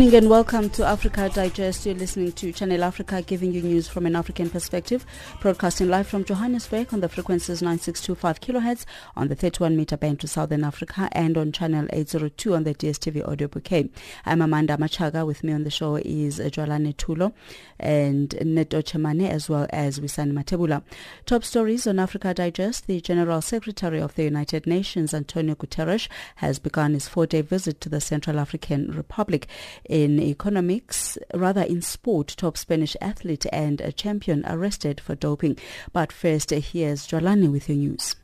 Evening and welcome to Africa Digest. You're listening to Channel Africa giving you news from an African perspective, broadcasting live from Johannesburg on the frequencies 9625 kHz on the 31 meter band to Southern Africa and on channel 802 on the DSTV audio bouquet. I'm Amanda Machaga. With me on the show is Jwalane Tulo and Neto Chemane as well as Wisani Matebula. Top stories on Africa Digest. The General Secretary of the United Nations, Antonio Guterres, has begun his four-day visit to the Central African Republic in economics, rather in sport, top Spanish athlete and a champion arrested for doping. But first, here's Jwalane with your news.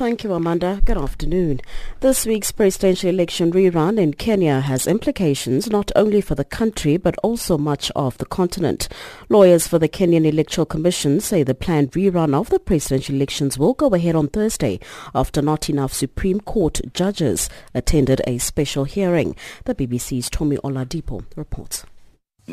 Thank you, Amanda. Good afternoon. This week's presidential election rerun in Kenya has implications not only for the country but also much of the continent. Lawyers for the Kenyan Electoral Commission say the planned rerun of the presidential elections will go ahead on Thursday after not enough Supreme Court judges attended a special hearing. The BBC's Tomi Oladipo reports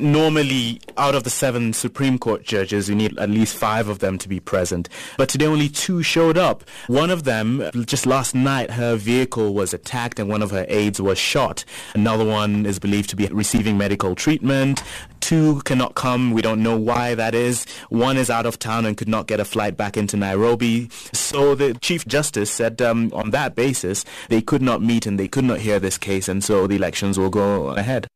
normally out of the seven Supreme Court judges, you need at least five of them to be present. But today only two showed up. One of them, just last night, her vehicle was attacked and one of her aides was shot. Another one is believed to be receiving medical treatment. Two cannot come. We don't know why that is. One is out of town and could not get a flight back into Nairobi. So the Chief Justice said um, on that basis, they could not meet and they could not hear this case and so the elections will go ahead.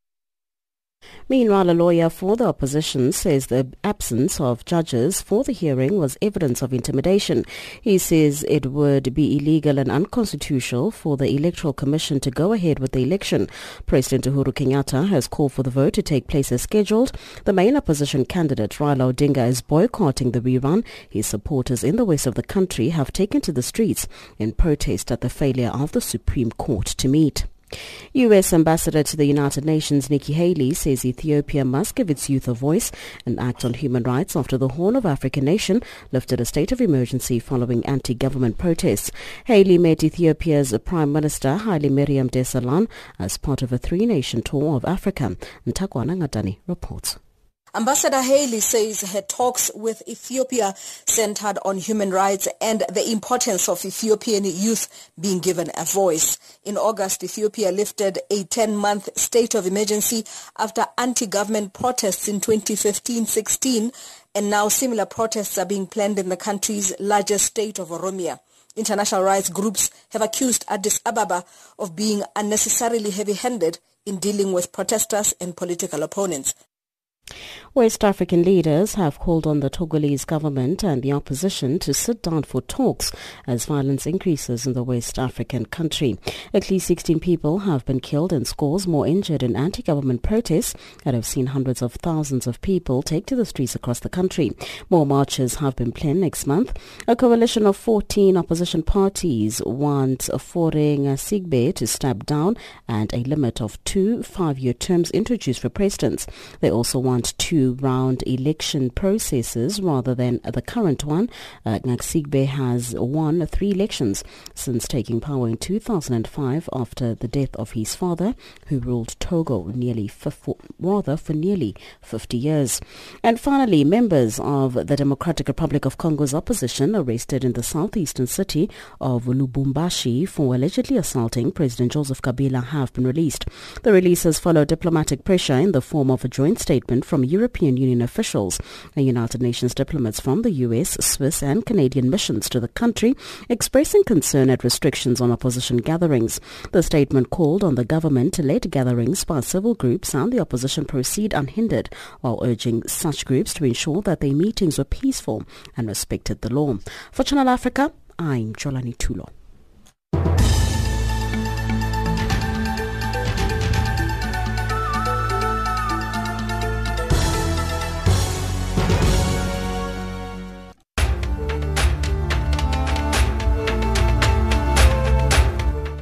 Meanwhile, a lawyer for the opposition says the absence of judges for the hearing was evidence of intimidation. He says it would be illegal and unconstitutional for the Electoral Commission to go ahead with the election. President Uhuru Kenyatta has called for the vote to take place as scheduled. The main opposition candidate, Raila Odinga, is boycotting the rerun. His supporters in the west of the country have taken to the streets in protest at the failure of the Supreme Court to meet. U.S. Ambassador to the United Nations Nikki Haley says Ethiopia must give its youth a voice and act on human rights after the Horn of Africa nation lifted a state of emergency following anti-government protests. Haley met Ethiopia's Prime Minister Haile Mariam Desalegn as part of a three-nation tour of Africa. Ntakwana Ngadani reports. Ambassador Haley says her talks with Ethiopia centered on human rights and the importance of Ethiopian youth being given a voice. In August, Ethiopia lifted a 10-month state of emergency after anti-government protests in 2015-16 and now similar protests are being planned in the country's largest state of Oromia. International rights groups have accused Addis Ababa of being unnecessarily heavy-handed in dealing with protesters and political opponents. West African leaders have called on the Togolese government and the opposition to sit down for talks as violence increases in the West African country. At least 16 people have been killed and scores more injured in anti-government protests that have seen hundreds of thousands of people take to the streets across the country. More marches have been planned next month. A coalition of 14 opposition parties want Faure Gnassingbe to step down and a limit of two five-year terms introduced for presidents. They also want want two-round election processes rather than the current one. Uh, has won three elections since taking power in 2005 after the death of his father, who ruled Togo nearly for, rather for nearly 50 years. And finally, members of the Democratic Republic of Congo's opposition arrested in the southeastern city of Lubumbashi for allegedly assaulting President Joseph Kabila have been released. The releases follow diplomatic pressure in the form of a joint statement from European Union officials and United Nations diplomats from the US, Swiss and Canadian missions to the country expressing concern at restrictions on opposition gatherings. The statement called on the government to let gatherings by civil groups and the opposition proceed unhindered while urging such groups to ensure that their meetings were peaceful and respected the law. For Channel Africa, I'm Jolani Tulo.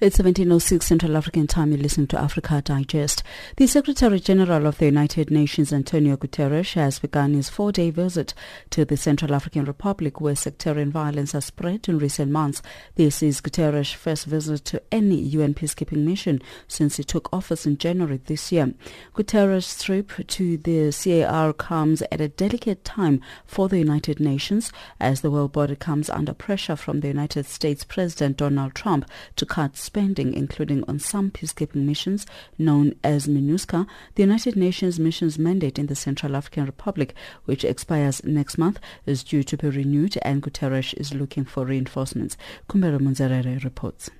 It's 17.06 Central African Time. You listen to Africa Digest. The Secretary General of the United Nations, Antonio Guterres, has begun his four-day visit to the Central African Republic where sectarian violence has spread in recent months. This is Guterres' first visit to any UN peacekeeping mission since he took office in January this year. Guterres' trip to the CAR comes at a delicate time for the United Nations as the world body comes under pressure from the United States President Donald Trump to cut spending, including on some peacekeeping missions known as MINUSCA, the United Nations mission's mandate in the Central African Republic, which expires next month, is due to be renewed and Guterres is looking for reinforcements. Kumbero Munzerere reports.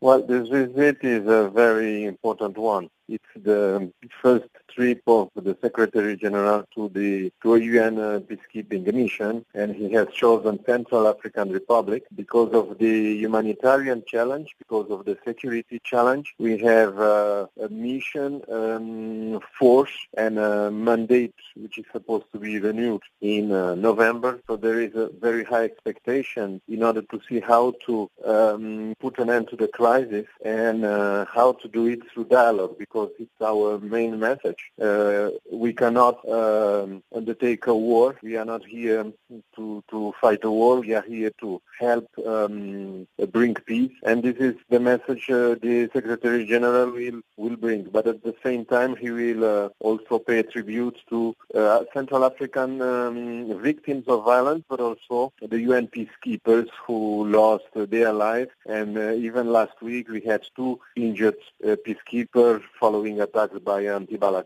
Well, this visit is a very important one. It's the first trip of the Secretary General to the to UN uh, peacekeeping mission, and he has chosen Central African Republic because of the humanitarian challenge, because of the security challenge. We have uh, a mission um, force and a mandate which is supposed to be renewed in uh, November. So there is a very high expectation in order to see how to um, put an end to the crisis and uh, how to do it through dialogue because it's our main message. Uh, we cannot um, undertake a war. We are not here to, to fight a war. We are here to help um, bring peace. And this is the message uh, the Secretary General will, will bring. But at the same time, he will uh, also pay tribute to uh, Central African um, victims of violence, but also the UN peacekeepers who lost their lives. And uh, even last week, we had two injured peacekeepers following attacks by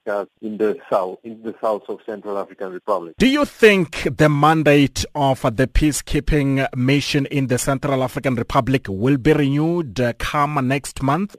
anti-Balaka in the south, in the south of Central African Republic. Do you think the mandate of the peacekeeping mission in the Central African Republic will be renewed uh, come next month?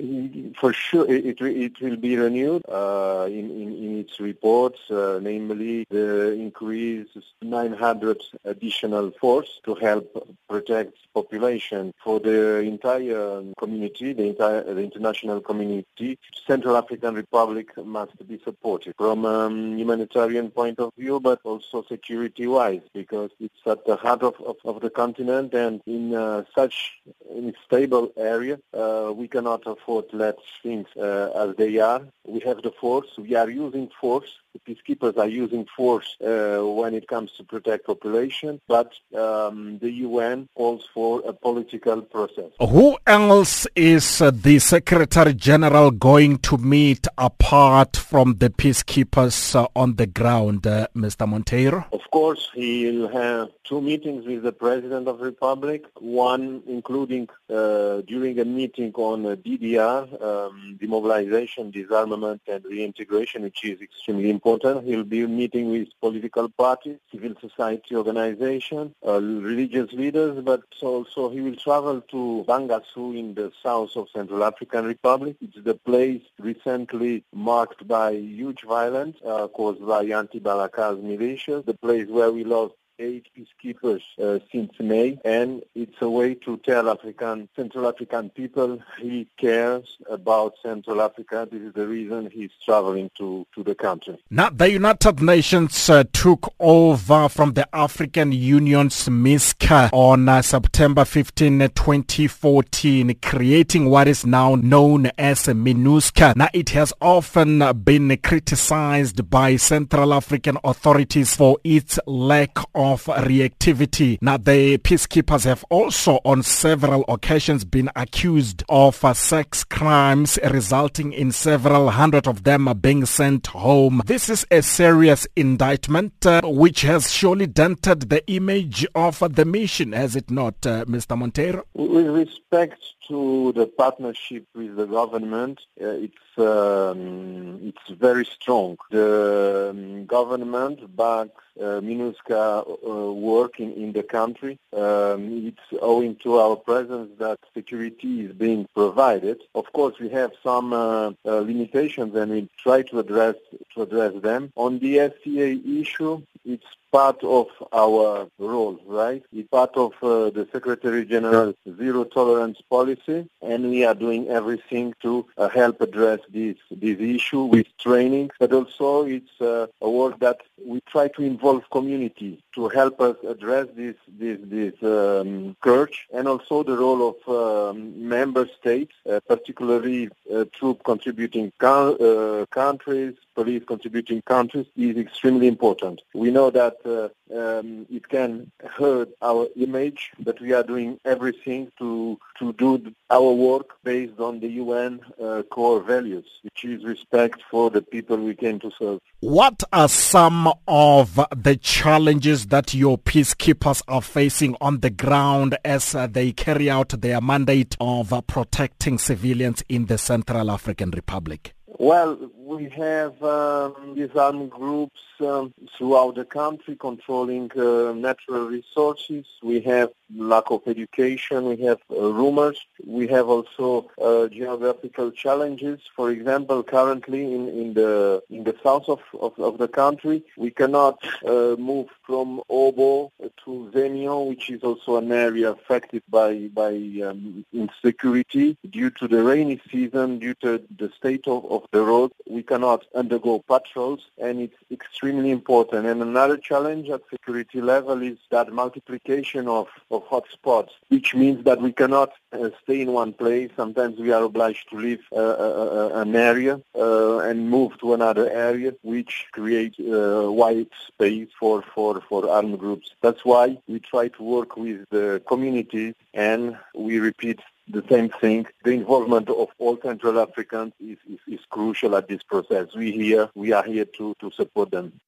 For sure, it, it will be renewed uh, in, in, in, its reports, uh, namely the increase 900 additional force to help protect population for the entire community, the entire the international community. Central African African Republic must be supported from a um, humanitarian point of view, but also security-wise, because it's at the heart of, of, of the continent, and in uh, such a stable area, uh, we cannot afford to let things uh, as they are. We have the force. We are using force peacekeepers are using force uh, when it comes to protect population, but um, the UN calls for a political process. Who else is uh, the Secretary General going to meet apart from the peacekeepers uh, on the ground, uh, Mr. Monteiro? Of course, he'll have two meetings with the President of the Republic, one including uh, during a meeting on DDR, um, demobilization, disarmament, and reintegration, which is extremely important important. He'll be meeting with political parties, civil society organizations, uh, religious leaders, but also he will travel to Bangassou in the south of Central African Republic. It's the place recently marked by huge violence uh, caused by anti-Balaka's militias, the place where we lost eight peacekeepers uh, since May, and it's a way to tell African, Central African people he cares about Central Africa. This is the reason he's traveling to, to the country. Now, the United Nations uh, took over from the African Union's MISCA on uh, September 15, 2014, creating what is now known as MINUSCA. Now, it has often been criticized by Central African authorities for its lack of reactivity. Now, the peacekeepers have also on several occasions been accused of uh, sex crimes, resulting in several hundred of them being sent home. This is a serious indictment uh, which has surely dented the image of the mission, has it not, uh, Mr. Monteiro? With respect to the partnership with the government, uh, it's um, it's very strong. The um, government backs uh, MINUSCA uh, work in, in the country. Um, it's owing to our presence that security is being provided. Of course, we have some uh, uh limitations, and we try to address to address them. On the SCA issue, it's part of our role, right? It's part of uh, the Secretary General's zero tolerance policy, and we are doing everything to uh, help address this this issue with training. But also, it's uh, a work that we try to involve community to help us address this this this um, scourge, and also the role of um, member states, uh, particularly uh, troop contributing co- uh, countries, police contributing countries, is extremely important. We know that uh, um, it can hurt our image, but we are doing everything to to do our work based on the UN uh, core values, which is respect for the people we came to serve. What are some of the challenges that your peacekeepers are facing on the ground as uh, they carry out their mandate of uh, protecting civilians in the Central African Republic? Well, we have um, these armed groups um, throughout the country controlling uh, natural resources. We have lack of education. We have uh, rumors. We have also uh, geographical challenges. For example, currently in, in the in the south of, of, of the country, we cannot uh, move from Obo to Zemio, which is also an area affected by by um, insecurity due to the rainy season, due to the state of, of the road. We cannot undergo patrols, and it's extremely important. And another challenge at security level is that multiplication of of hotspots, which means that we cannot uh, stay in one place. Sometimes we are obliged to leave uh, uh, uh an area uh, and move to another area, which creates uh, wide space for, for, for armed groups. That's why we try to work with the community and we repeat the same thing. The involvement of all Central Africans is, is, is crucial at this process. We here, we are here to, to support them.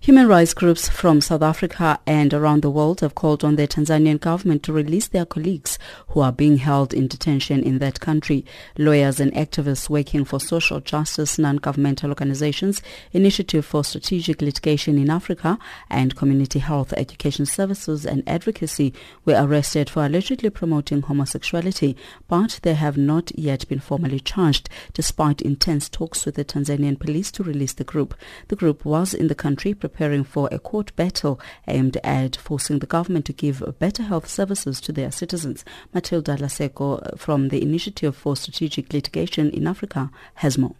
Human rights groups from South Africa and around the world have called on the Tanzanian government to release their colleagues who are being held in detention in that country. Lawyers and activists working for social justice, non-governmental organizations, Initiative for Strategic Litigation in Africa, and Community Health Education Services and Advocacy were arrested for allegedly promoting homosexuality, but they have not yet been formally charged, despite intense talks with the Tanzanian police to release the group. The group was in the country preparing for a court battle aimed at forcing the government to give better health services to their citizens. Matilda Lasseko from the Initiative for Strategic Litigation in Africa has more.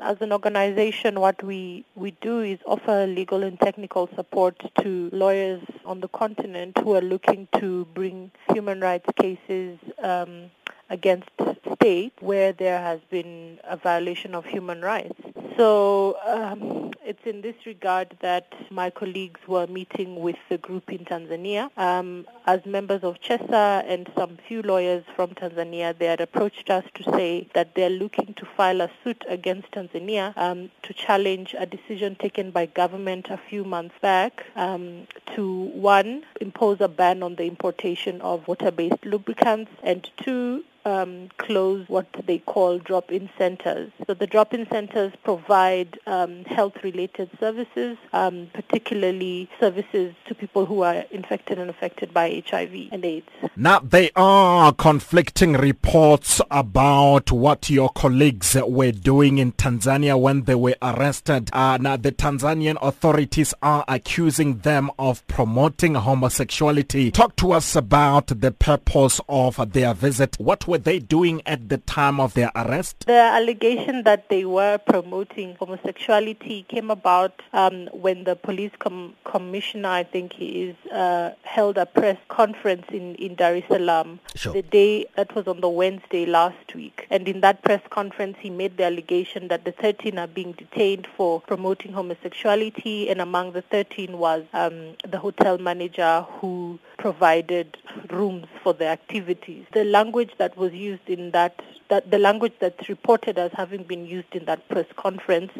As an organization, what we, we do is offer legal and technical support to lawyers on the continent who are looking to bring human rights cases um, against states where there has been a violation of human rights. So um, it's in this regard that my colleagues were meeting with the group in Tanzania. Um, as members of CHESA and some few lawyers from Tanzania, they had approached us to say that they're looking to file a suit against Tanzania um, to challenge a decision taken by government a few months back um, to, one, impose a ban on the importation of water-based lubricants, and two, um, close what they call drop-in centers. So the drop-in centers provide um, health-related services, um, particularly services to people who are infected and affected by HIV and AIDS. Now, there are conflicting reports about what your colleagues were doing in Tanzania when they were arrested. Uh, now, the Tanzanian authorities are accusing them of promoting homosexuality. Talk to us about the purpose of their visit. What were they doing at the time of their arrest? The allegation that they were promoting homosexuality came about um, when the police com- commissioner, I think he is, uh, held a press conference in, in Dar es Salaam Sure. the day that was on the Wednesday last week. And in that press conference, he made the allegation that the 13 are being detained for promoting homosexuality, and among the 13 was um, the hotel manager who provided rooms for the activities. The language that was used in that, that the language that's reported as having been used in that press conference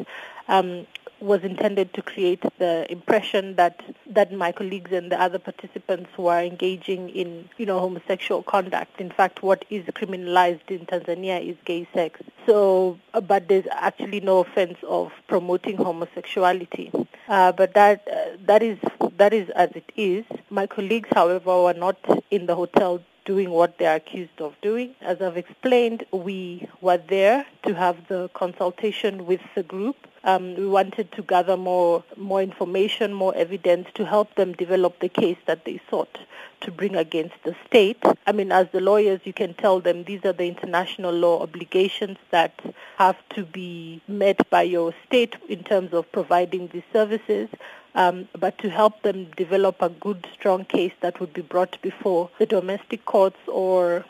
um, was intended to create the impression that that my colleagues and the other participants were engaging in, you know, homosexual conduct. In fact, what is criminalized in Tanzania is gay sex. So, uh, but there's actually no offense of promoting homosexuality. Uh, but that uh, that is that is as it is. My colleagues, however, were not in the hotel doing what they are accused of doing. As I've explained, we were there to have the consultation with the group. Um, we wanted to gather more more information, more evidence to help them develop the case that they sought to bring against the state. I mean, as the lawyers, you can tell them these are the international law obligations that have to be met by your state in terms of providing these services. Um, but to help them develop a good, strong case that would be brought before the domestic courts or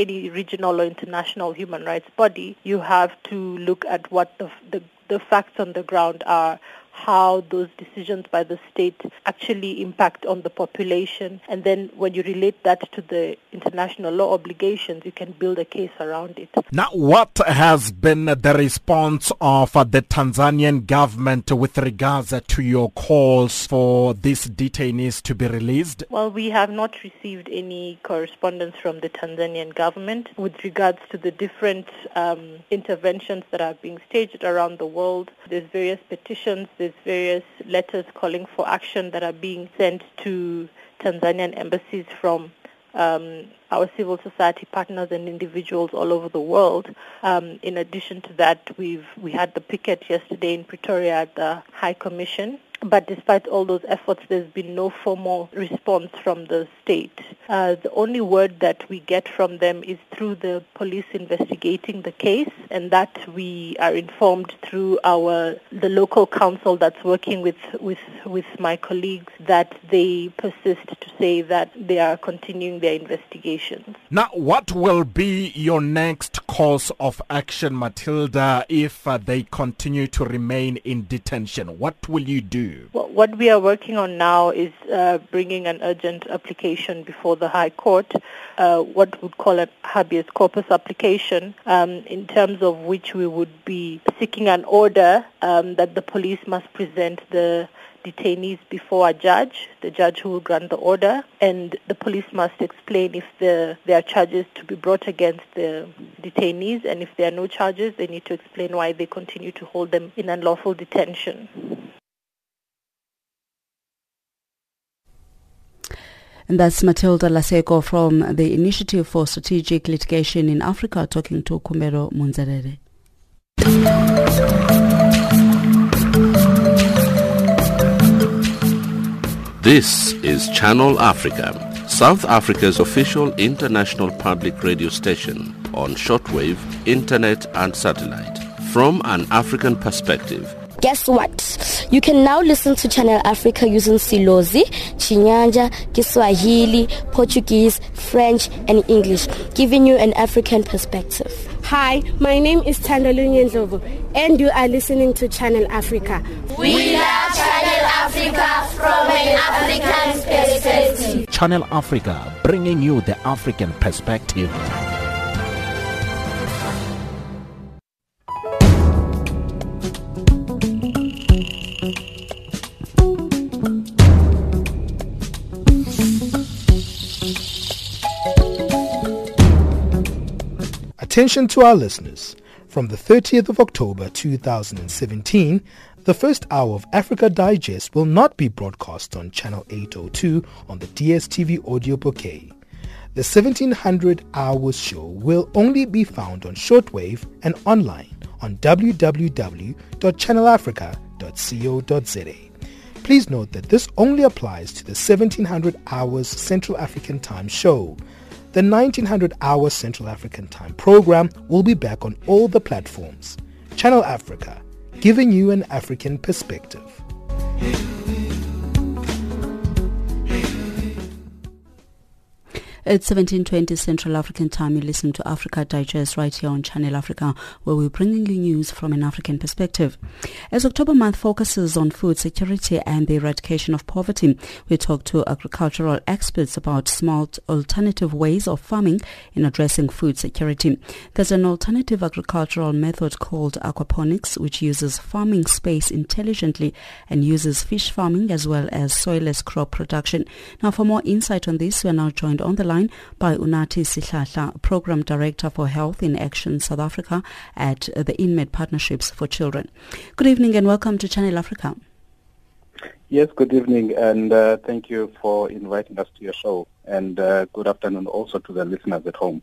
any regional or international human rights body, you have to look at what the, the, the facts on the ground are, how those decisions by the state actually impact on the population. And then when you relate that to the international law obligations, you can build a case around it. Now, what has been the response of the Tanzanian government with regards to your calls for these detainees to be released? Well, we have not received any correspondence from the Tanzanian government with regards to the different um, interventions that are being staged around the world. There's various petitions, there's various letters calling for action that are being sent to Tanzanian embassies from um, our civil society partners and individuals all over the world. Um, in addition to that, we've we had the picket yesterday in Pretoria at the High Commission. But despite all those efforts, there's been no formal response from the state. Uh, the only word that we get from them is through the police investigating the case, and that we are informed through our the local counsel that's working with with with my colleagues that they persist to say that they are continuing their investigations. Now, what will be your next course of action, Matilda, if uh, they continue to remain in detention? What will you do? What we are working on now is uh, bringing an urgent application before the High Court, uh, what would call a habeas corpus application, um, in terms of which we would be seeking an order um, that the police must present the detainees before a judge, the judge who will grant the order, and the police must explain if the, there are charges to be brought against the detainees, and if there are no charges, they need to explain why they continue to hold them in unlawful detention. And that's Matilda Lasseko from the Initiative for Strategic Litigation in Africa talking to Kumero Munzerere. This is Channel Africa, South Africa's official international public radio station on shortwave, internet and satellite. From an African perspective, Guess what? You can now listen to Channel Africa using Silozi, Chinyanja, Kiswahili, Portuguese, French, and English, giving you an African perspective. Hi, my name is Tandalunye Ndlovu, and you are listening to Channel Africa. We love Channel Africa from an African perspective. Channel Africa, bringing you the African perspective. Attention to our listeners. From the 30th of October 2017, the first hour of Africa Digest will not be broadcast on Channel 802 on the DSTV audio bouquet. The 1700 hours show will only be found on shortwave and online on www.channelafrica.co.za. Please note that this only applies to the 1700 hours Central African Time show. The 1900 hours Central African Time program will be back on all the platforms. Channel Africa, giving you an African perspective. It's 1720 Central African time. You listen to Africa Digest right here on Channel Africa, where we're bringing you news from an African perspective. As October month focuses on food security and the eradication of poverty, we talk to agricultural experts about smart alternative ways of farming in addressing food security. There's an alternative agricultural method called aquaponics, which uses farming space intelligently and uses fish farming as well as soilless crop production. Now, for more insight on this, we are now joined on the line by Unathi Sihlahla, Program Director for Health in Action South Africa at the INMED Partnerships for Children. Good evening and welcome to Channel Africa. Yes, good evening, and uh, thank you for inviting us to your show. And uh, good afternoon also to the listeners at home.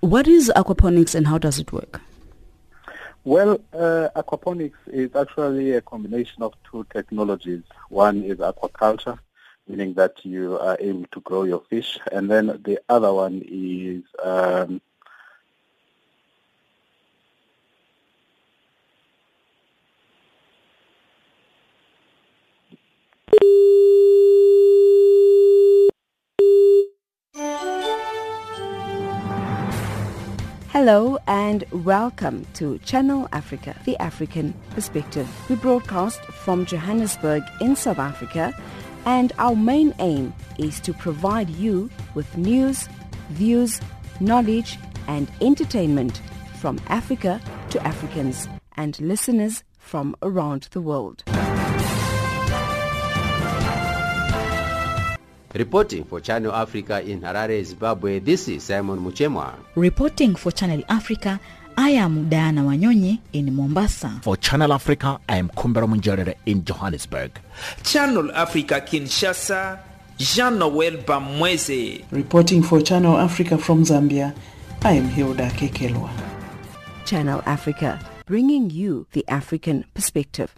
What is aquaponics and how does it work? Well, uh, aquaponics is actually a combination of two technologies. One is aquaculture, meaning that you are able to grow your fish. And then the other one is um, Hello and welcome to Channel Africa, the African perspective. We broadcast from Johannesburg in South Africa and our main aim is to provide you with news, views, knowledge, and entertainment from Africa to Africans and listeners from around the world. Reporting for Channel Africa in Harare, Zimbabwe, this is Simon Muchemwa. Reporting for Channel Africa, I am Diana Wanyonyi in Mombasa. For Channel Africa, I am Kumbera Munjerere in Johannesburg. Channel Africa Kinshasa, Jean-Noel Bamweze. Reporting for Channel Africa from Zambia, I am Hilda Kekelwa. Channel Africa, bringing you the African perspective.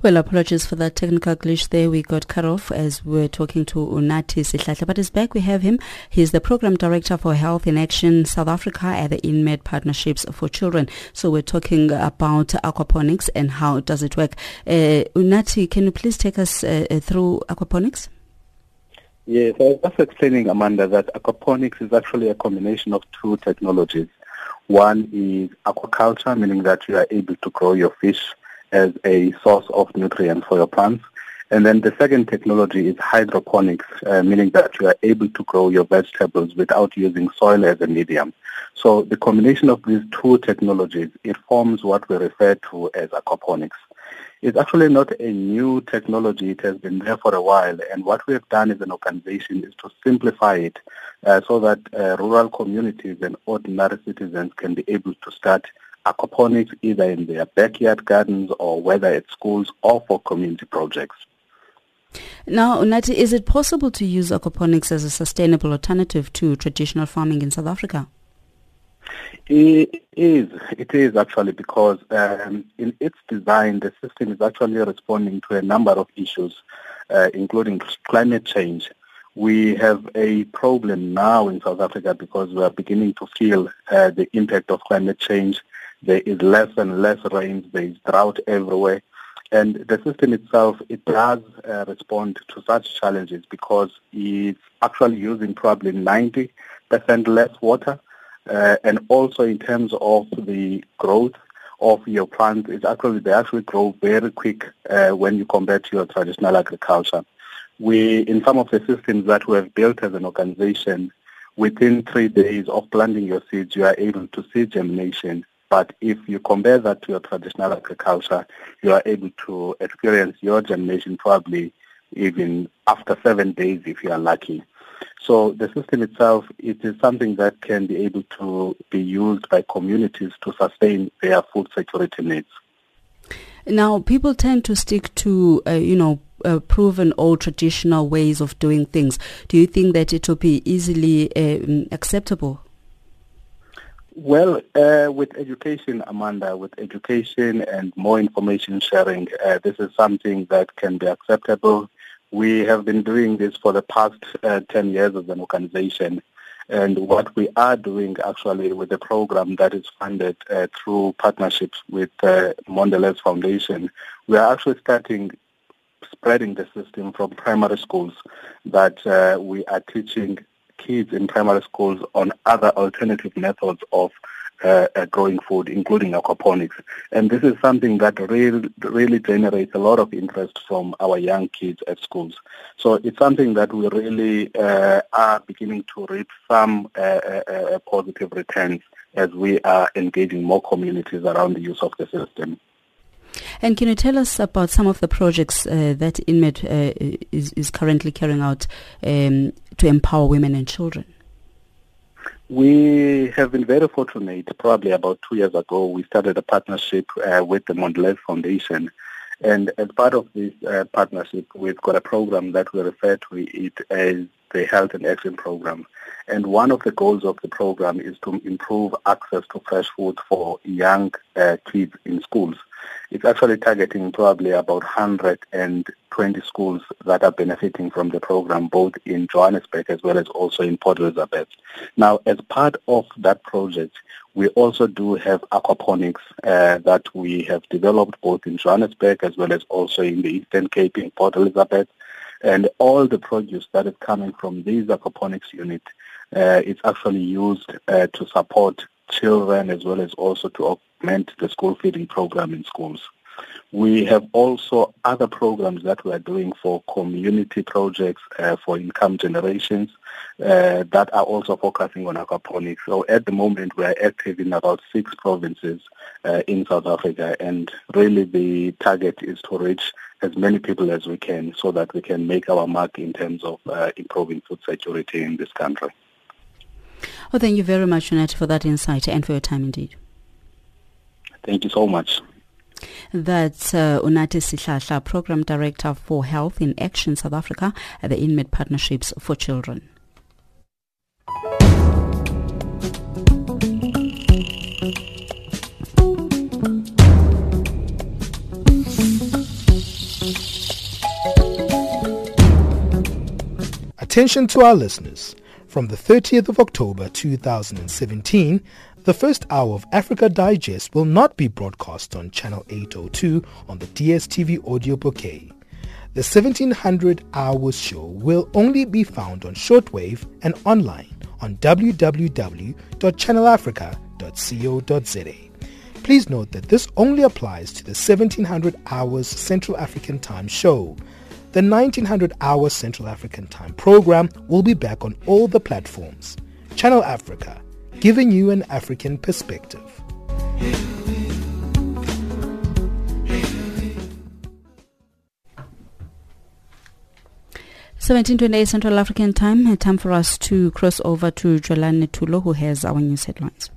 Well, apologies for that technical glitch there. We got cut off as we were talking to Unathi Sihlahla. But he's back. We have him. He's the Program Director for Health in Action South Africa at the INMED Partnerships for Children. So we're talking about aquaponics and how does it work. Uh, Unathi, can you please take us uh, uh through aquaponics? Yes, I was just explaining, Amanda, that aquaponics is actually a combination of two technologies. One is aquaculture, meaning that you are able to grow your fish as a source of nutrients for your plants. And then the second technology is hydroponics, uh, meaning that you are able to grow your vegetables without using soil as a medium. So the combination of these two technologies, it forms what we refer to as aquaponics. It's actually not a new technology. It has been there for a while. And what we have done as an organization is to simplify it uh, so that uh, rural communities and ordinary citizens can be able to start aquaponics either in their backyard gardens or whether at schools or for community projects. Now, Nati, is it possible to use aquaponics as a sustainable alternative to traditional farming in South Africa? It is. It is actually because um, in its design, the system is actually responding to a number of issues, uh, including climate change. We have a problem now in South Africa because we are beginning to feel uh, the impact of climate change there is less and less rains. There is drought everywhere. And the system itself, it does uh, respond to such challenges because it's actually using probably 90% less water. Uh, and also in terms of the growth of your plants, it's actually, they actually grow very quick uh, when you compare to your traditional agriculture. We, in some of the systems that we have built as an organization, within three days of planting your seeds, you are able to see germination But if you compare that to your traditional agriculture, you are able to experience your germination probably even after seven days if you are lucky. So the system itself, it is something that can be able to be used by communities to sustain their food security needs. Now, people tend to stick to, uh, you know, uh, proven old traditional ways of doing things. Do you think that it will be easily uh, acceptable? Well, uh, with education, Amanda, with education and more information sharing, uh, this is something that can be acceptable. We have been doing this for the past uh, 10 years as an organization. And what we are doing actually with the program that is funded uh, through partnerships with uh, Mondelez Foundation, we are actually starting spreading the system from primary schools that uh, we are teaching kids in primary schools on other alternative methods of uh, uh, growing food, including aquaponics. And this is something that really, really generates a lot of interest from our young kids at schools. So it's something that we really uh, are beginning to reap some uh, uh, uh, positive returns as we are engaging more communities around the use of the system. And can you tell us about some of the projects uh, that INMED uh, is, is currently carrying out um, to empower women and children? We have been very fortunate. Probably about two years ago, we started a partnership uh, with the Mondelez Foundation. And as part of this uh, partnership, we've got a program that we refer to it as the Health and Action Program. And one of the goals of the program is to improve access to fresh food for young uh, kids in schools. It's actually targeting probably about 120 schools that are benefiting from the program, both in Johannesburg as well as also in Port Elizabeth. Now, as part of that project, we also do have aquaponics uh, that we have developed both in Johannesburg as well as also in the Eastern Cape in Port Elizabeth. And all the produce that is coming from these aquaponics units uh, is actually used uh, to support children as well as also to augment the school feeding program in schools. We have also other programs that we are doing for community projects uh, for income generations uh, that are also focusing on aquaponics. So at the moment we are active in about six provinces uh, in South Africa and really the target is to reach as many people as we can so that we can make our mark in terms of uh, improving food security in this country. Well, thank you very much, Unathi, for that insight and for your time indeed. Thank you so much. That's uh, Unathi Sihlahla, Program Director for Health in Action South Africa at the INMED Partnerships for Children. Attention to our listeners. From the 30th of October 2017, the first hour of Africa Digest will not be broadcast on Channel 802 on the DSTV audio bouquet. The 1700 hours show will only be found on shortwave and online on www.channelafrica.co.za. Please note that this only applies to the 1700 hours Central African Time show. The 1900 hour Central African Time program will be back on all the platforms. Channel Africa, giving you an African perspective. 1728 Central African Time. Time for us to cross over to Jolane Tulo, who has our news headlines.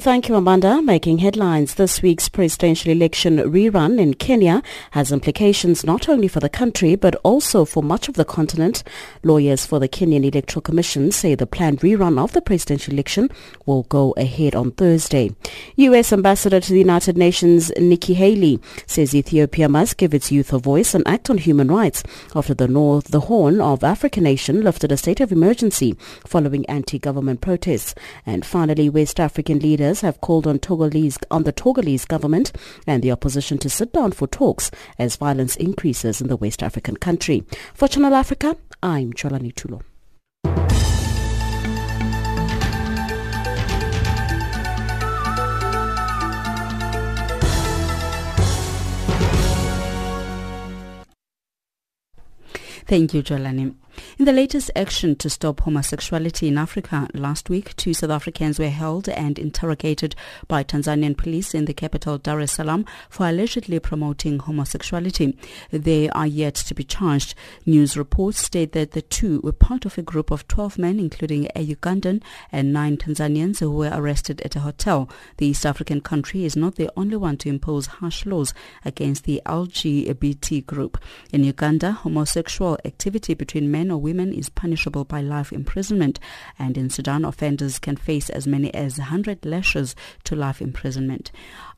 Thank you, Amanda. Making headlines, this week's presidential election rerun in Kenya has implications not only for the country but also for much of the continent. Lawyers for the Kenyan Electoral Commission say the planned rerun of the presidential election will go ahead on Thursday. U.S. Ambassador to the United Nations Nikki Haley says Ethiopia must give its youth a voice and act on human rights after the North, the Horn of Africa nation lifted a state of emergency following anti-government protests. And finally, West African leaders leaders have called on, Togolese, on the Togolese government and the opposition to sit down for talks as violence increases in the West African country. For Channel Africa, I'm Cholani Tulo. Thank you, Jolani. In the latest action to stop homosexuality in Africa, last week two South Africans were held and interrogated by Tanzanian police in the capital Dar es Salaam for allegedly promoting homosexuality. They are yet to be charged. News reports state that the two were part of a group of 12 men, including a Ugandan and nine Tanzanians who were arrested at a hotel. The East African country is not the only one to impose harsh laws against the LGBT group. In Uganda, homosexual activity between men or women is punishable by life imprisonment, and in Sudan, offenders can face as many as 100 lashes to life imprisonment.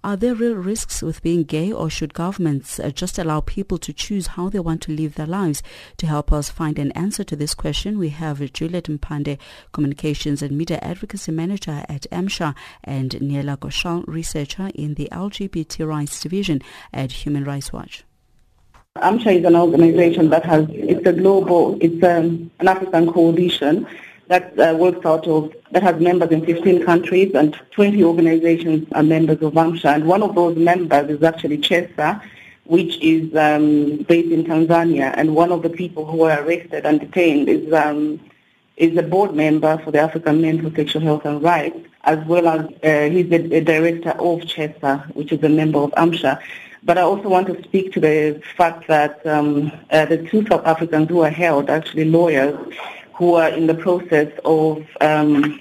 Are there real risks with being gay, or should governments uh, just allow people to choose how they want to live their lives? To help us find an answer to this question, we have Juliet Mpande, Communications and Media Advocacy Manager at AMSHA, and Neela Ghoshal, Researcher in the LGBT Rights Division at Human Rights Watch. AMSHA is an organization that has, it's a global, it's um, an African coalition that uh, works out of, that has members in 15 countries and 20 organizations are members of AMSHA. And one of those members is actually CHESA, which is um, based in Tanzania. And one of the people who were arrested and detained is, um, is a board member for the African Men for Sexual Health and Rights, as well as uh, he's the, director of CHESA, which is a member of AMSHA. But I also want to speak to the fact that um, uh, the two South Africans who are held, actually lawyers, who are in the process of um,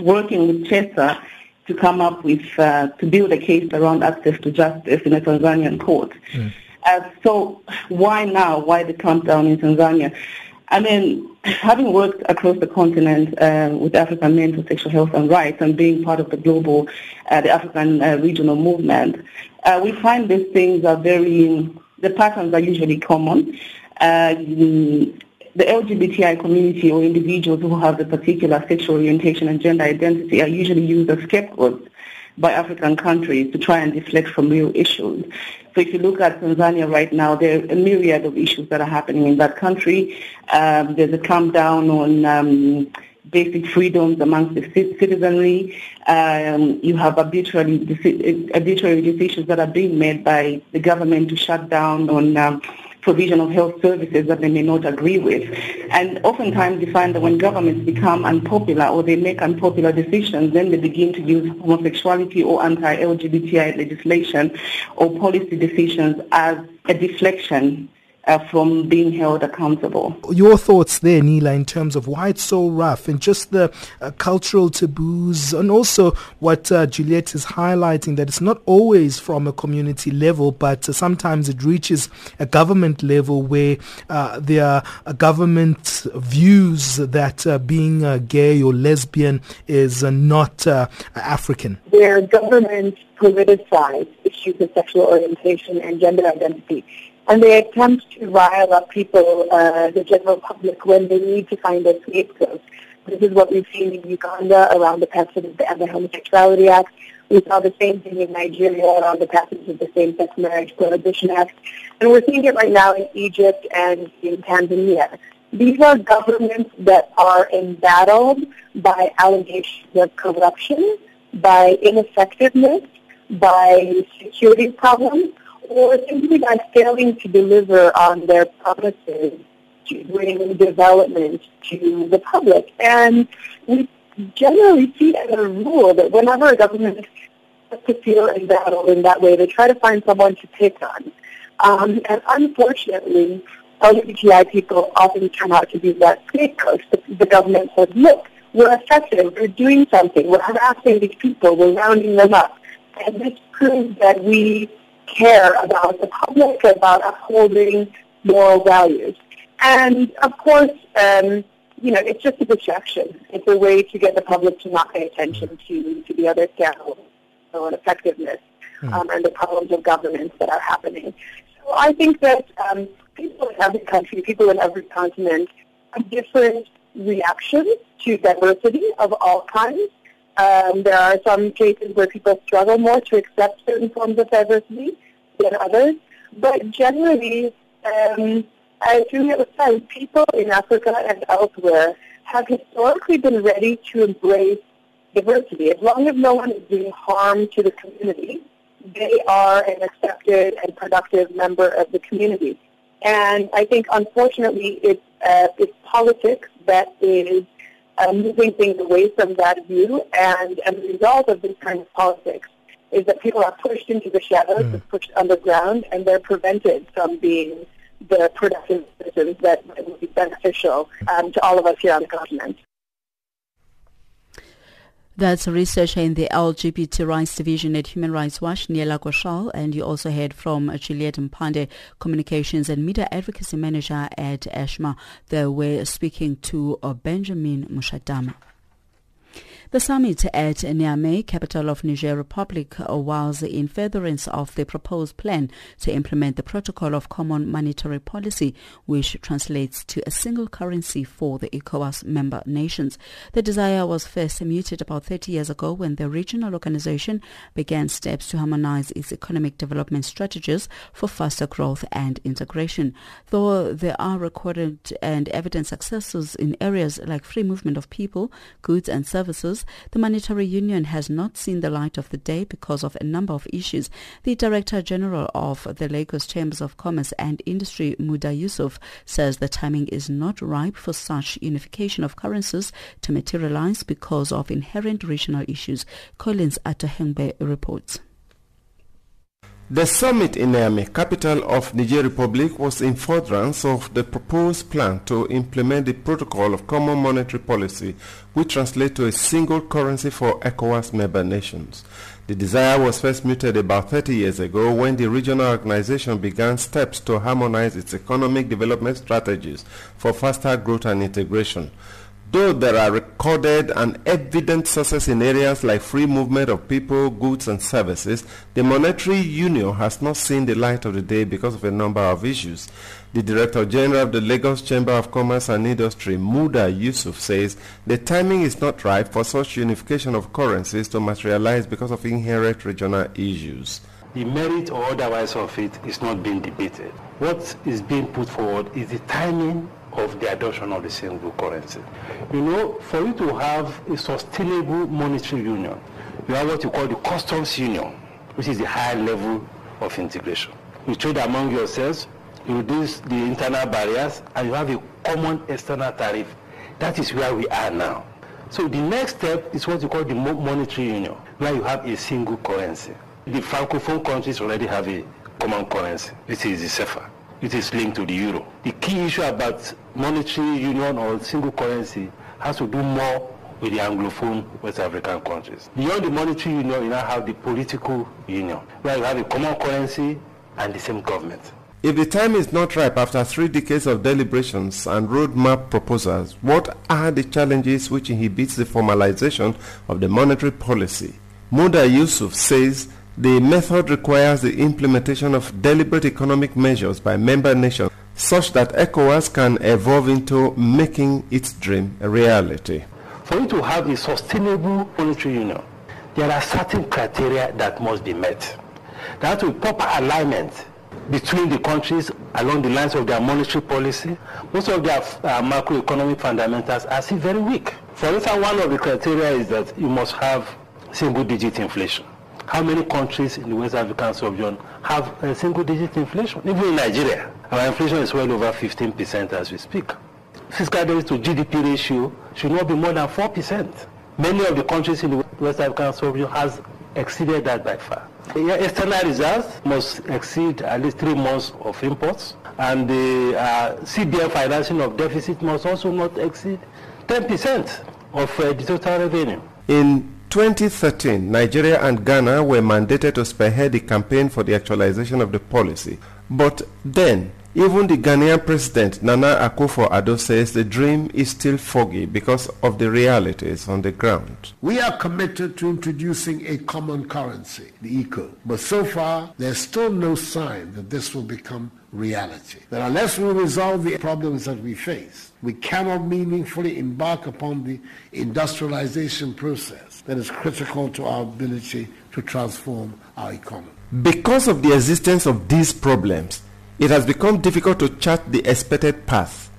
working with CHESA to come up with, uh, to build a case around access to justice in a Tanzanian court. Mm. Uh, so why now? Why the clampdown in Tanzania? I mean, having worked across the continent uh, with African men for sexual health and rights and being part of the global, uh, the African uh, regional movement, uh, we find these things are very, the patterns are usually common. Uh, the LGBTI community or individuals who have a particular sexual orientation and gender identity are usually used as scapegoats by African countries to try and deflect from real issues. So if you look at Tanzania right now, there are a myriad of issues that are happening in that country. Um, there's a clampdown on um, basic freedoms amongst the citizenry. Um, you have arbitrary, arbitrary decisions that are being made by the government to shut down on um, provision of health services that they may not agree with. And oftentimes you find that when governments become unpopular or they make unpopular decisions, then they begin to use homosexuality or anti-LGBTI legislation or policy decisions as a deflection uh, from being held accountable. Your thoughts there, Neela, in terms of why it's so rough and just the uh, cultural taboos and also what uh, Juliet is highlighting that it's not always from a community level, but uh, sometimes it reaches a government level where uh, there are uh, government views that being gay or lesbian is not African. Where governments politicize issues of sexual orientation and gender identity and they attempt to rile up people, uh, the general public, when they need to find a scapegoat. This is what we've seen in Uganda around the passage of the Anti-Homosexuality Act. We saw the same thing in Nigeria around the passage of the Same-Sex Marriage Prohibition Act. And we're seeing it right now in Egypt and in Tanzania. These are governments that are embattled by allegations of corruption, by ineffectiveness, by security problems, or simply by failing to deliver on their promises to bring development to the public. And we generally see as a rule that whenever a government has to feel embattled in that way, they try to find someone to pick on. Um, and unfortunately, LGBTI people often turn out to be that scapegoat. The, the government says, look, we're effective, we're doing something, we're harassing these people, we're rounding them up. And this proves that we care about the public, about upholding moral values. And of course, um, you know, it's just a distraction. It's a way to get the public to not pay attention to, to the other scandals and effectiveness hmm. um, and the problems of governance that are happening. So I think that um, people in every country, people in every continent have different reactions to diversity of all kinds. Um, there are some cases where people struggle more to accept certain forms of diversity than others, but generally, um, as Julia was saying, people in Africa and elsewhere have historically been ready to embrace diversity. As long as no one is doing harm to the community, they are an accepted and productive member of the community. And I think, unfortunately, it's, uh, it's politics that is uh, moving things away from that view. And as a result of this kind of politics, is that people are pushed into the shadows, mm. pushed underground, and they're prevented from being the productive citizens that would be beneficial um, to all of us here on the continent. That's a researcher in the LGBT rights division at Human Rights Watch, Neela Ghoshal, and you also heard from Juliet Mpande, communications and media advocacy manager at AMSHA. They were speaking to uh, Benjamin Mushadama. The summit at Niamey, capital of Niger Republic, was in furtherance of the proposed plan to implement the Protocol of Common Monetary Policy, which translates to a single currency for the ECOWAS member nations. The desire was first mooted about 30 years ago when the regional organization began steps to harmonize its economic development strategies for faster growth and integration. Though there are recorded and evident successes in areas like free movement of people, goods and services, the Monetary Union has not seen the light of the day because of a number of issues. The Director General of the Lagos Chambers of Commerce and Industry, Muda Yusuf, says the timing is not ripe for such unification of currencies to materialize because of inherent regional issues. Collins Atohengbe reports. The summit in Niamey, capital of Niger Republic, was in furtherance of the proposed plan to implement the Protocol of Common Monetary Policy, which translates to a single currency for ECOWAS member nations. The desire was first mooted about 30 years ago when the regional organization began steps to harmonize its economic development strategies for faster growth and integration. Though there are recorded and evident success in areas like free movement of people, goods and services, the monetary union has not seen the light of the day because of a number of issues. The Director General of the Lagos Chamber of Commerce and Industry, Muda Yusuf, says the timing is not right for such unification of currencies to materialize because of inherent regional issues. The merit or otherwise of it is not being debated. What is being put forward is the timing of the adoption of the single currency. You know, for you to have a sustainable monetary union, you have what you call the customs union, which is the higher level of integration. You trade among yourselves, you reduce the internal barriers, and you have a common external tariff. That is where we are now. So the next step is what you call the monetary union, where you have a single currency. The francophone countries already have a common currency, which is the CFA it is linked to the euro. The key issue about monetary union or single currency has to do more with the Anglophone West African countries. Beyond the monetary union, you now have the political union, where you have a common currency and the same government. If the time is not ripe after three decades of deliberations and roadmap proposals, what are the challenges which inhibits the formalization of the monetary policy? Muda Yusuf says the method requires the implementation of deliberate economic measures by member nations such that ECOWAS can evolve into making its dream a reality. For you to have a sustainable monetary union, there are certain criteria that must be met. There has to be proper alignment between the countries along the lines of their monetary policy. Most of their uh, macroeconomic fundamentals are still very weak. For instance, one of the criteria is that you must have single-digit inflation. How many countries in the West African sub-region have a single-digit inflation? Even in Nigeria, our inflation is well over 15% as we speak. Fiscal debt to GDP ratio should not be more than 4%. Many of the countries in the West African sub-region has exceeded that by far. The external reserves must exceed at least three months of imports, and the uh, CBN financing of deficit must also not exceed 10% of uh, the total revenue. In 2013, Nigeria and Ghana were mandated to spearhead the campaign for the actualization of the policy. But then, even the Ghanaian president, Nana Akufo-Addo, says the dream is still foggy because of the realities on the ground. We are committed to introducing a common currency, the ECO. But so far, there's still no sign that this will become reality. That unless we resolve the problems that we face, we cannot meaningfully embark upon the industrialization process that is critical to our ability to transform our economy. Because of the existence of these problems, it has become difficult to chart the expected path.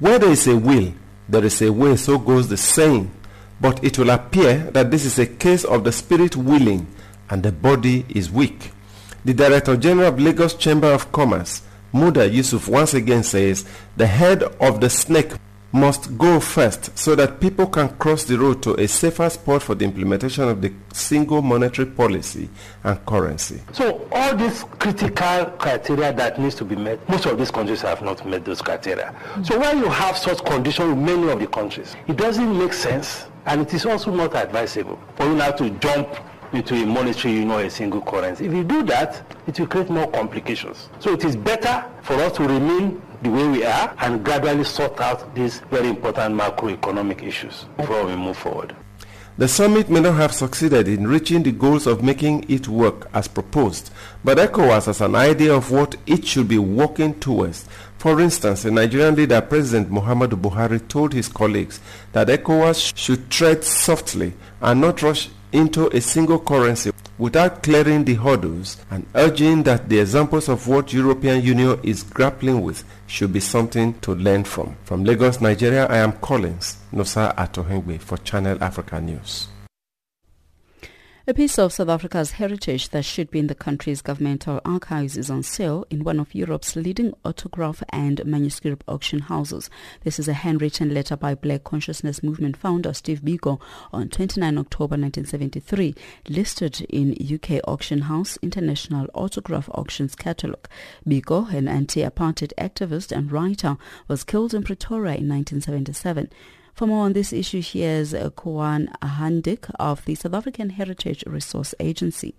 Where there is a will, there is a way, so goes the saying. But it will appear that this is a case of the spirit willing and the body is weak. The Director General of Lagos Chamber of Commerce Muda Yusuf once again says the head of the snake must go first so that people can cross the road to a safer spot for the implementation of the single monetary policy and currency. So all these critical criteria that needs to be met, most of these countries have not met those criteria. So when you have such conditions in many of the countries, it doesn't make sense and it is also not advisable for you now to jump into a monetary union a single currency. If you do that, it will create more complications. So it is better for us to remain the way we are and gradually sort out these very important macroeconomic issues before we move forward. The summit may not have succeeded in reaching the goals of making it work as proposed, but ECOWAS has an idea of what it should be working towards. For instance, the Nigerian leader, President Muhammadu Buhari, told his colleagues that ECOWAS should tread softly and not rush into a single currency without clearing the hurdles and urging that the examples of what European Union is grappling with should be something to learn from. From Lagos, Nigeria, I am Collins Nosa Atohengwe for Channel Africa News. A piece of South Africa's heritage that should be in the country's governmental archives is on sale in one of Europe's leading autograph and manuscript auction houses. This is a handwritten letter by Black Consciousness Movement founder Steve Biko on 29 October 1973, listed in UK auction house International Autograph Auctions catalogue. Biko, an anti-apartheid activist and writer, was killed in Pretoria in 1977. For more on this issue, here's Kwan Ahandik of the South African Heritage Resource Agency.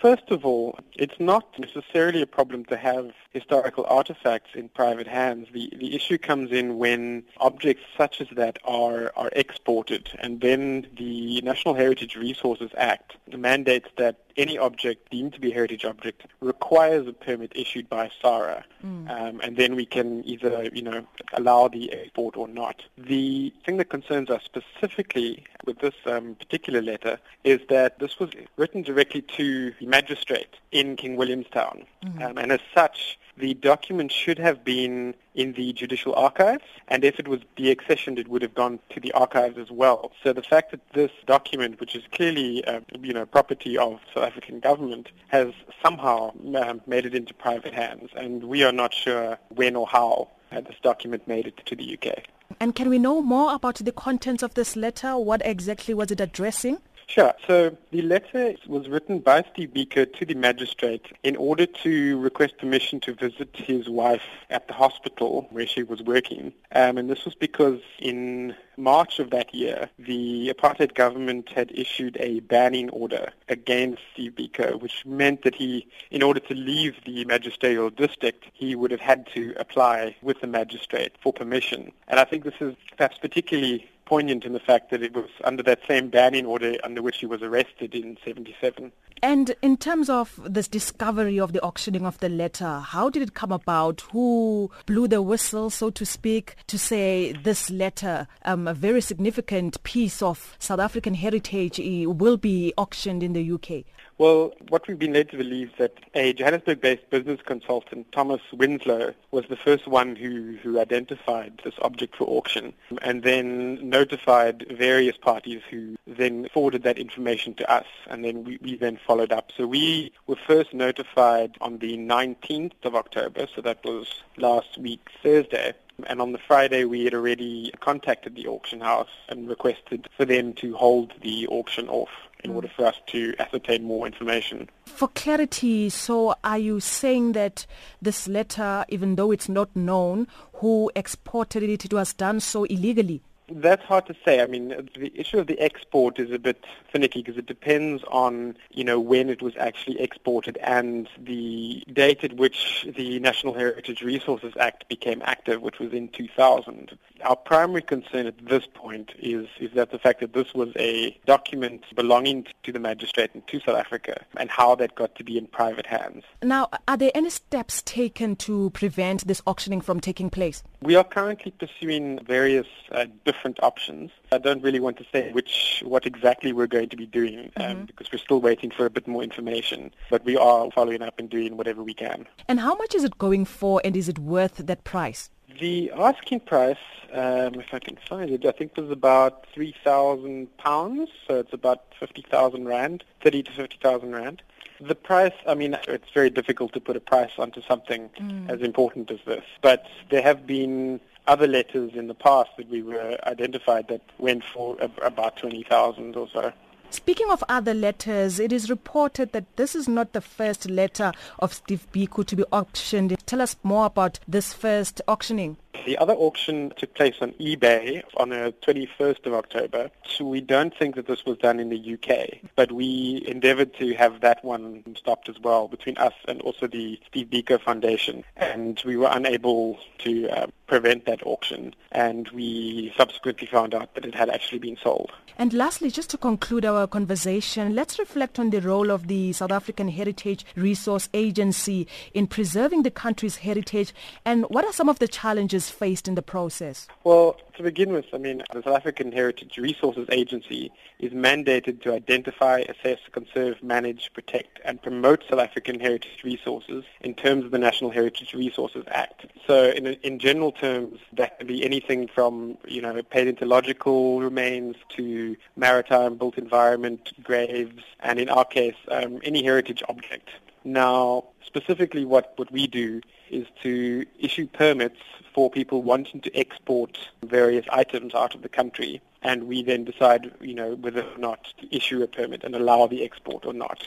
First of all, it's not necessarily a problem to have historical artifacts in private hands. The, the issue comes in when objects such as that are, are exported, and then the National Heritage Resources Act mandates that any object deemed to be a heritage object requires a permit issued by SAHRA, mm. um, and then we can either, you know, allow the export or not. The thing that concerns us specifically with this um, particular letter is that this was written directly to the magistrate in King Williamstown, mm-hmm. um, and as such, the document should have been in the judicial archives, and if it was deaccessioned, it would have gone to the archives as well. So the fact that this document, which is clearly, uh, you know, property of South African government, has somehow um, made it into private hands, and we are not sure when or how uh, this document made it to the UK. And can we know more about the contents of this letter? What exactly was it addressing? Sure. So the letter was written by Steve Biko to the magistrate in order to request permission to visit his wife at the hospital where she was working. Um, and this was because in March of that year, the apartheid government had issued a banning order against Steve Biko, which meant that he, in order to leave the magisterial district, he would have had to apply with the magistrate for permission. And I think this is perhaps particularly poignant in the fact that it was under that same banning order under which he was arrested in 77. And in terms of this discovery of the auctioning of the letter, how did it come about? Who blew the whistle, so to speak, to say this letter, um, a very significant piece of South African heritage, will be auctioned in the UK? Well, what we've been led to believe is that a Johannesburg-based business consultant, Thomas Winslow, was the first one who, who identified this object for auction and then notified various parties who then forwarded that information to us and then we, we then followed up. So we were first notified on the 19th of October, so that was last week Thursday, and on the Friday, we had already contacted the auction house and requested for them to hold the auction off in mm. order for us to ascertain more information. For clarity, so are you saying that this letter, even though it's not known who exported it, it was done so illegally? That's hard to say. I mean, the issue of the export is a bit finicky because it depends on, you know, when it was actually exported and the date at which the National Heritage Resources Act became active, which was in 2000. Our primary concern at this point is, is that the fact that this was a document belonging to the magistrate and to South Africa and how that got to be in private hands. Now, are there any steps taken to prevent this auctioning from taking place? We are currently pursuing various uh, different options. I don't really want to say which, what exactly we're going to be doing um, mm-hmm. because we're still waiting for a bit more information. But we are following up and doing whatever we can. And how much is it going for and is it worth that price? The asking price, um, if I can find it, I think was about three thousand pounds. So it's about fifty thousand rand, thirty to fifty thousand rand. The price, I mean, it's very difficult to put a price onto something mm. as important as this. But there have been other letters in the past that we were identified that went for about 20,000 or so. Speaking of other letters, it is reported that this is not the first letter of Steve Biko to be auctioned. Tell us more about this first auctioning. The other auction took place on eBay on the 21st of October. So we don't think that this was done in the UK, but we endeavored to have that one stopped as well between us and also the Steve Biko Foundation. And we were unable to uh, prevent that auction, and we subsequently found out that it had actually been sold. And lastly, just to conclude our conversation, let's reflect on the role of the South African Heritage Resource Agency in preserving the country's heritage, and what are some of the challenges faced in the process? Well, to begin with, I mean, the South African Heritage Resources Agency is mandated to identify, assess, conserve, manage, protect, and promote South African heritage resources in terms of the National Heritage Resources Act. So in, in general terms, that can be anything from, you know, paleontological remains to maritime built environment, graves, and in our case, um, any heritage object. Now, specifically what, what we do is to issue permits for people wanting to export various items out of the country, and we then decide, you know, whether or not to issue a permit and allow the export or not.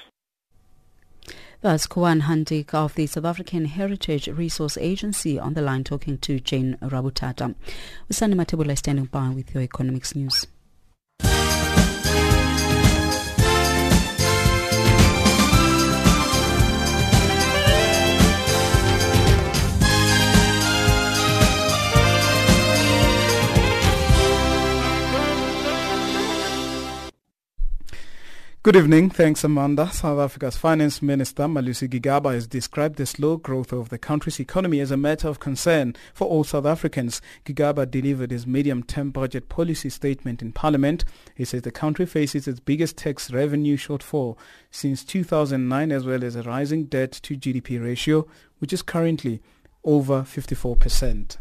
That's Kwan Handik of the South African Heritage Resource Agency on the line talking to Jane Rabutata. Usani Matebula standing by with your economics news. Good evening. Thanks, Amanda. South Africa's Finance Minister Malusi Gigaba has described the slow growth of the country's economy as a matter of concern for all South Africans. Gigaba delivered his medium-term budget policy statement in Parliament. He says the country faces its biggest tax revenue shortfall since 2009 as well as a rising debt to GDP ratio, which is currently over 54%.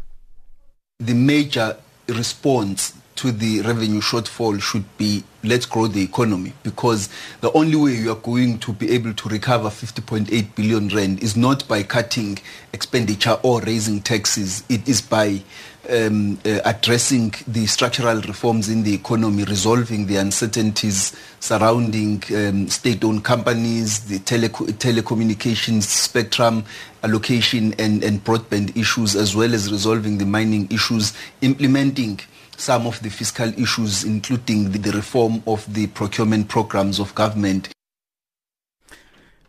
The major response to the revenue shortfall should be let's grow the economy. Because the only way you are going to be able to recover 50.8 billion rand is not by cutting expenditure or raising taxes. It is by um, uh, addressing the structural reforms in the economy resolving the uncertainties surrounding um, state-owned companies the tele- telecommunications spectrum allocation and, and broadband issues as well as resolving the mining issues implementing some of the fiscal issues, including the, the reform of the procurement programs of government.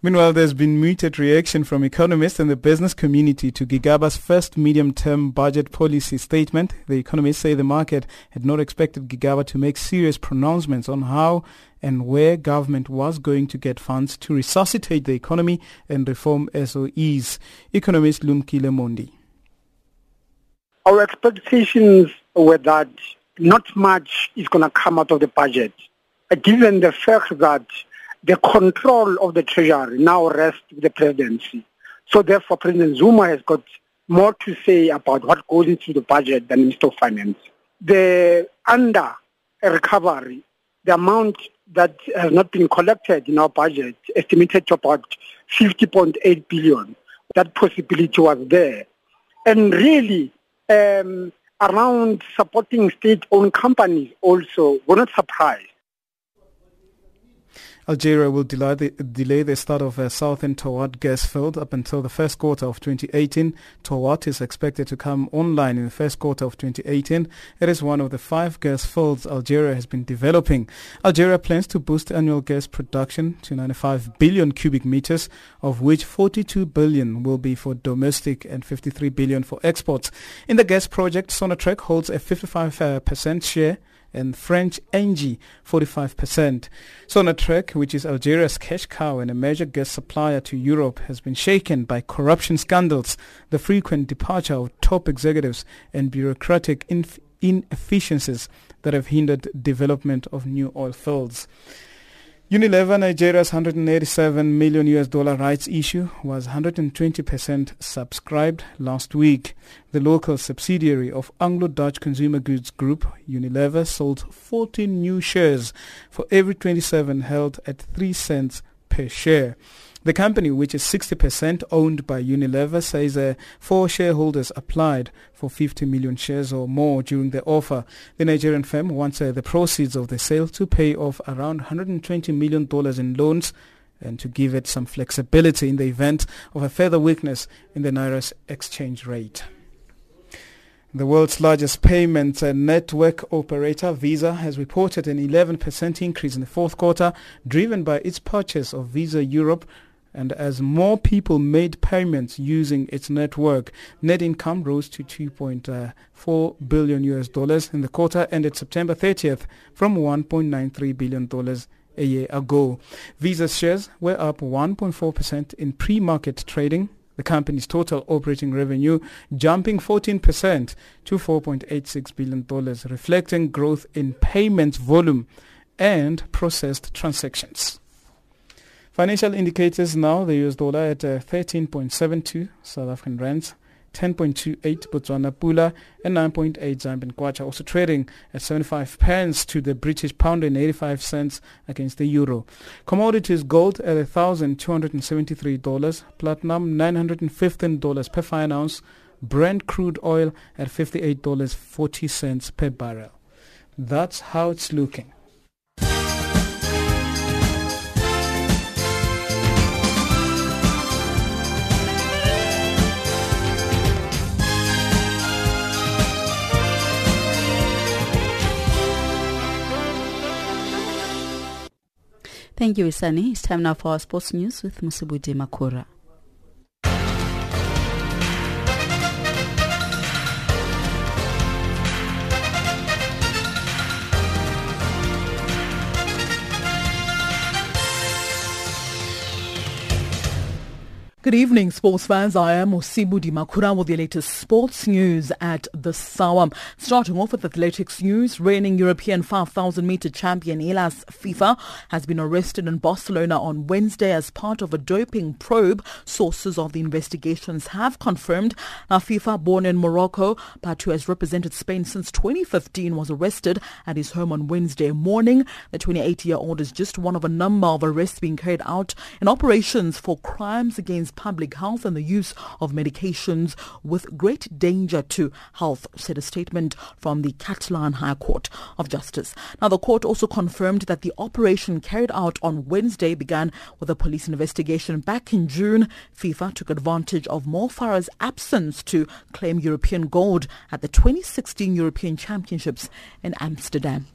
Meanwhile, there's been muted reaction from economists and the business community to Gigaba's first medium-term budget policy statement. The economists say the market had not expected Gigaba to make serious pronouncements on how and where government was going to get funds to resuscitate the economy and reform SOEs. Economist Lumkile Mondi. Our expectations were that not much is going to come out of the budget, given the fact that the control of the treasury now rests with the presidency. So therefore, President Zuma has got more to say about what goes into the budget than Minister of Finance. The under recovery, the amount that has not been collected in our budget, estimated to about 50.8 billion, that possibility was there. And really, um, around supporting state-owned companies also, we're not surprised. Algeria will delay the, delay the start of a southern Touat gas field up until the first quarter of 2018. Touat is expected to come online in the first quarter of 2018. It is one of the five gas fields Algeria has been developing. Algeria plans to boost annual gas production to 95 billion cubic meters, of which 42 billion will be for domestic and 53 billion for exports. In the gas project, Sonatrach holds a 55% uh, share and French Engie 45%. Sonatrach, which is Algeria's cash cow and a major gas supplier to Europe, has been shaken by corruption scandals, the frequent departure of top executives and bureaucratic inefficiencies that have hindered development of new oil fields. Unilever Nigeria's 187 million US dollar rights issue was 120% subscribed last week. The local subsidiary of Anglo-Dutch Consumer Goods Group, Unilever, sold 14 new shares for every 27 held at 3 cents per share. The company, which is 60% owned by Unilever, says uh, four shareholders applied for 50 million shares or more during the offer. The Nigerian firm wants uh, the proceeds of the sale to pay off around $120 million in loans and to give it some flexibility in the event of a further weakness in the Naira's exchange rate. The world's largest payment network operator, Visa, has reported an 11% increase in the fourth quarter, driven by its purchase of Visa Europe and as more people made payments using its network, net income rose to 2.4 billion US dollars in the quarter ended September 30th from 1.93 billion dollars a year ago. Visa shares were up 1.4% in pre-market trading the company's total operating revenue jumping 14% to $4.86 billion, reflecting growth in payments volume and processed transactions. Financial indicators now, the US dollar at uh, 13.72 South African rands, 10.28 Botswana Pula and 9.8 Zambian Kwacha, also trading at 75 pence to the British pound and 85 cents against the euro. Commodities gold at $1,273, platinum $915 per fine ounce, Brent crude oil at $58.40 per barrel. That's how it's looking. Thank you, Isani. It's time now for our sports news with Musibudi Makura. Good evening, sports fans. I am Osibudi Makura with the latest sports news at the Sawam. Starting off with athletics news, reigning European 5,000 meter champion Ilias Fifa has been arrested in Barcelona on Wednesday as part of a doping probe. Sources of the investigations have confirmed. Now, Fifa, born in Morocco but who has represented Spain since 2015, was arrested at his home on Wednesday morning. The 28-year-old is just one of a number of arrests being carried out in operations for crimes against public health and the use of medications with great danger to health, said a statement from the Catalan High Court of Justice. Now, the court also confirmed that the operation carried out on Wednesday began with a police investigation back in June. Fifa took advantage of Mo Farah's absence to claim European gold at the 2016 European Championships in Amsterdam.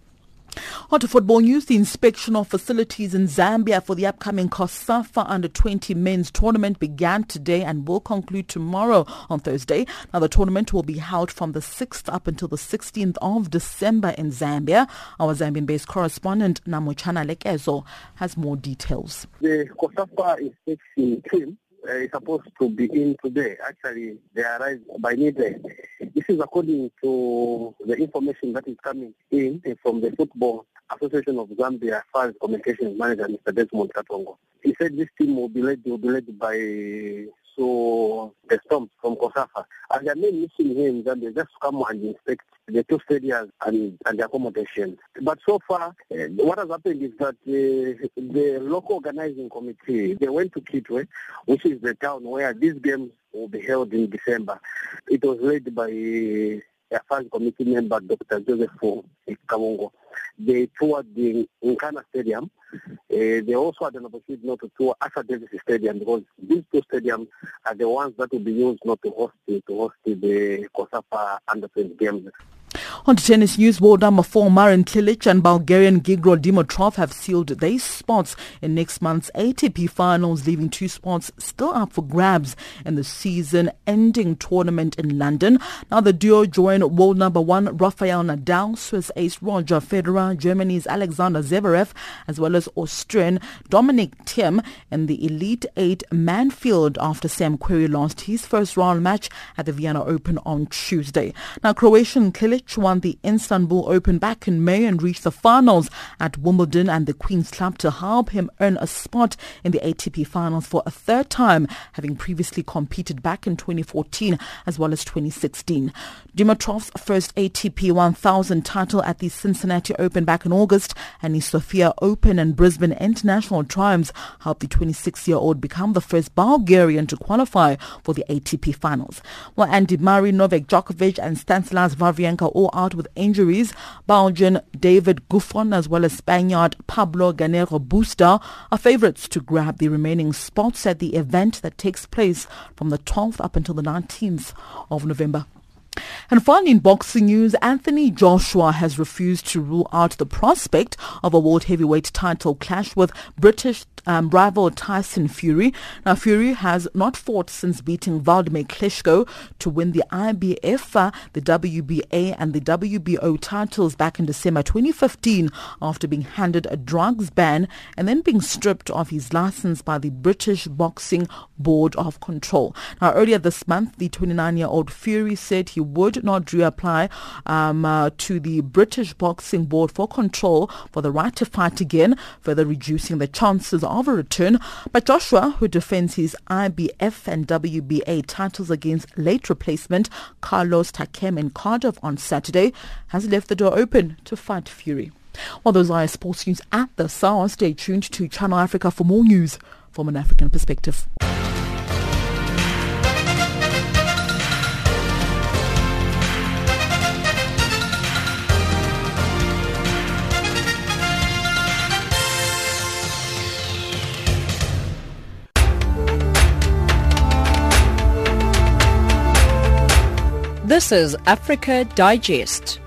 On to football news, the inspection of facilities in Zambia for the upcoming COSAFA Under-20 men's tournament began today and will conclude tomorrow on Thursday. Now, the tournament will be held from the 6th up until the 16th of December in Zambia. Our Zambian-based correspondent, Namuchana Lekezo, has more details. The COSAFA inspection team uh, supposed to be in today. Actually, they arrived by midday. This is according to the information that is coming in from the Football Association of Zambia Fires Communications Manager, Mr. Desmond Katongo. He said this team will be led, will be led by so the Storms from COSAFA. And their main mission here in Zambia is just come and inspect the two stadiums and, and the accommodation. But so far, uh, what has happened is that uh, the local organizing committee, they went to Kitwe, which is the town where these games will be held in December. It was led by affairs committee member Dr. Joseph Kamungo. They toured the Nkana Stadium. Uh, they also had an opportunity not to tour Arthur Davies Stadium because these two stadiums are the ones that will be used not to host to host the COSAFA under 20 games. On to tennis news, world number four Marin Cilic and Bulgarian Grigor Dimitrov have sealed their spots in next month's ATP finals, leaving two spots still up for grabs in the season-ending tournament in London. Now the duo join world number one Rafael Nadal, Swiss ace Roger Federer, Germany's Alexander Zverev, as well as Austrian Dominic Thiem in the Elite Eight man field after Sam Querrey lost his first round match at the Vienna Open on Tuesday. Now Croatian Cilic won the Istanbul Open back in May and reached the finals at Wimbledon and the Queen's Club to help him earn a spot in the ATP finals for a third time, having previously competed back in 2014 as well as 2016. Dimitrov's first ATP 1000 title at the Cincinnati Open back in August and his Sofia Open and Brisbane International triumphs helped the 26-year-old become the first Bulgarian to qualify for the ATP finals. While Andy Murray, Novak Djokovic and Stanislas Wawrinka all out with injuries, Belgian David Goffin as well as Spaniard Pablo Carreño Busta are favourites to grab the remaining spots at the event that takes place from the 12th up until the 19th of November. And finally, in boxing news, Anthony Joshua has refused to rule out the prospect of a world heavyweight title clash with British um, rival Tyson Fury. Now, Fury has not fought since beating Vladimir Klitschko to win the IBF, uh, the WBA and the WBO titles back in December 2015 after being handed a drugs ban and then being stripped of his license by the British Boxing Board of Control. Now, earlier this month, the 29-year-old Fury said he would not reapply um, uh, to the British Boxing Board for control for the right to fight again, further reducing the chances of a return. But Joshua, who defends his IBF and WBA titles against late replacement Carlos Takam in Cardiff on Saturday, has left the door open to fight Fury. Well, those are sports news at the hour. Stay tuned to Channel Africa for more news from an African perspective. This is Africa Digest.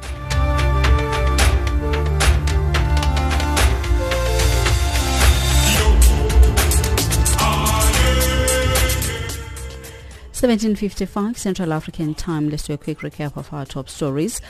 Seventeen fifty-five Central African Time. Let's do a quick recap of our top stories.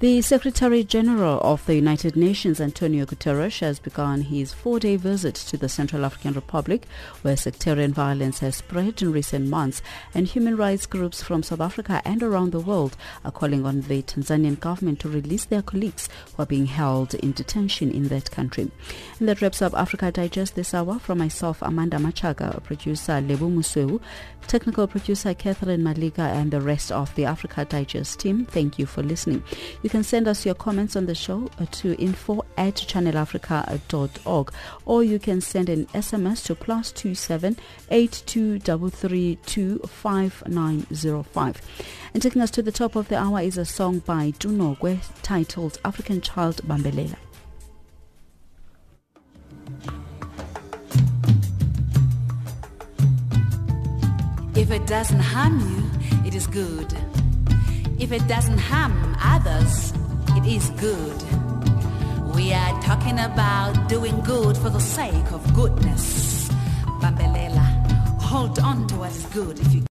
The Secretary General of the United Nations, Antonio Guterres, has begun his four-day visit to the Central African Republic, where sectarian violence has spread in recent months, and human rights groups from South Africa and around the world are calling on the Tanzanian government to release their colleagues who are being held in detention in that country. And that wraps up Africa Digest this hour. From myself, Amanda Machaga, producer Lebu Museu, technical producer Catherine Maliga, and the rest of the Africa Digest team, thank you for listening. You can send us your comments on the show uh, to info at channelafrica.org or you can send an SMS to plus two seven eight two double three two five nine zero five. And taking us to the top of the hour is a song by Tunogwe titled African Child Bambelela. If it doesn't harm you, it is good. If it doesn't harm others, it is good. We are talking about doing good for the sake of goodness. Bambelela, hold on to what is good if you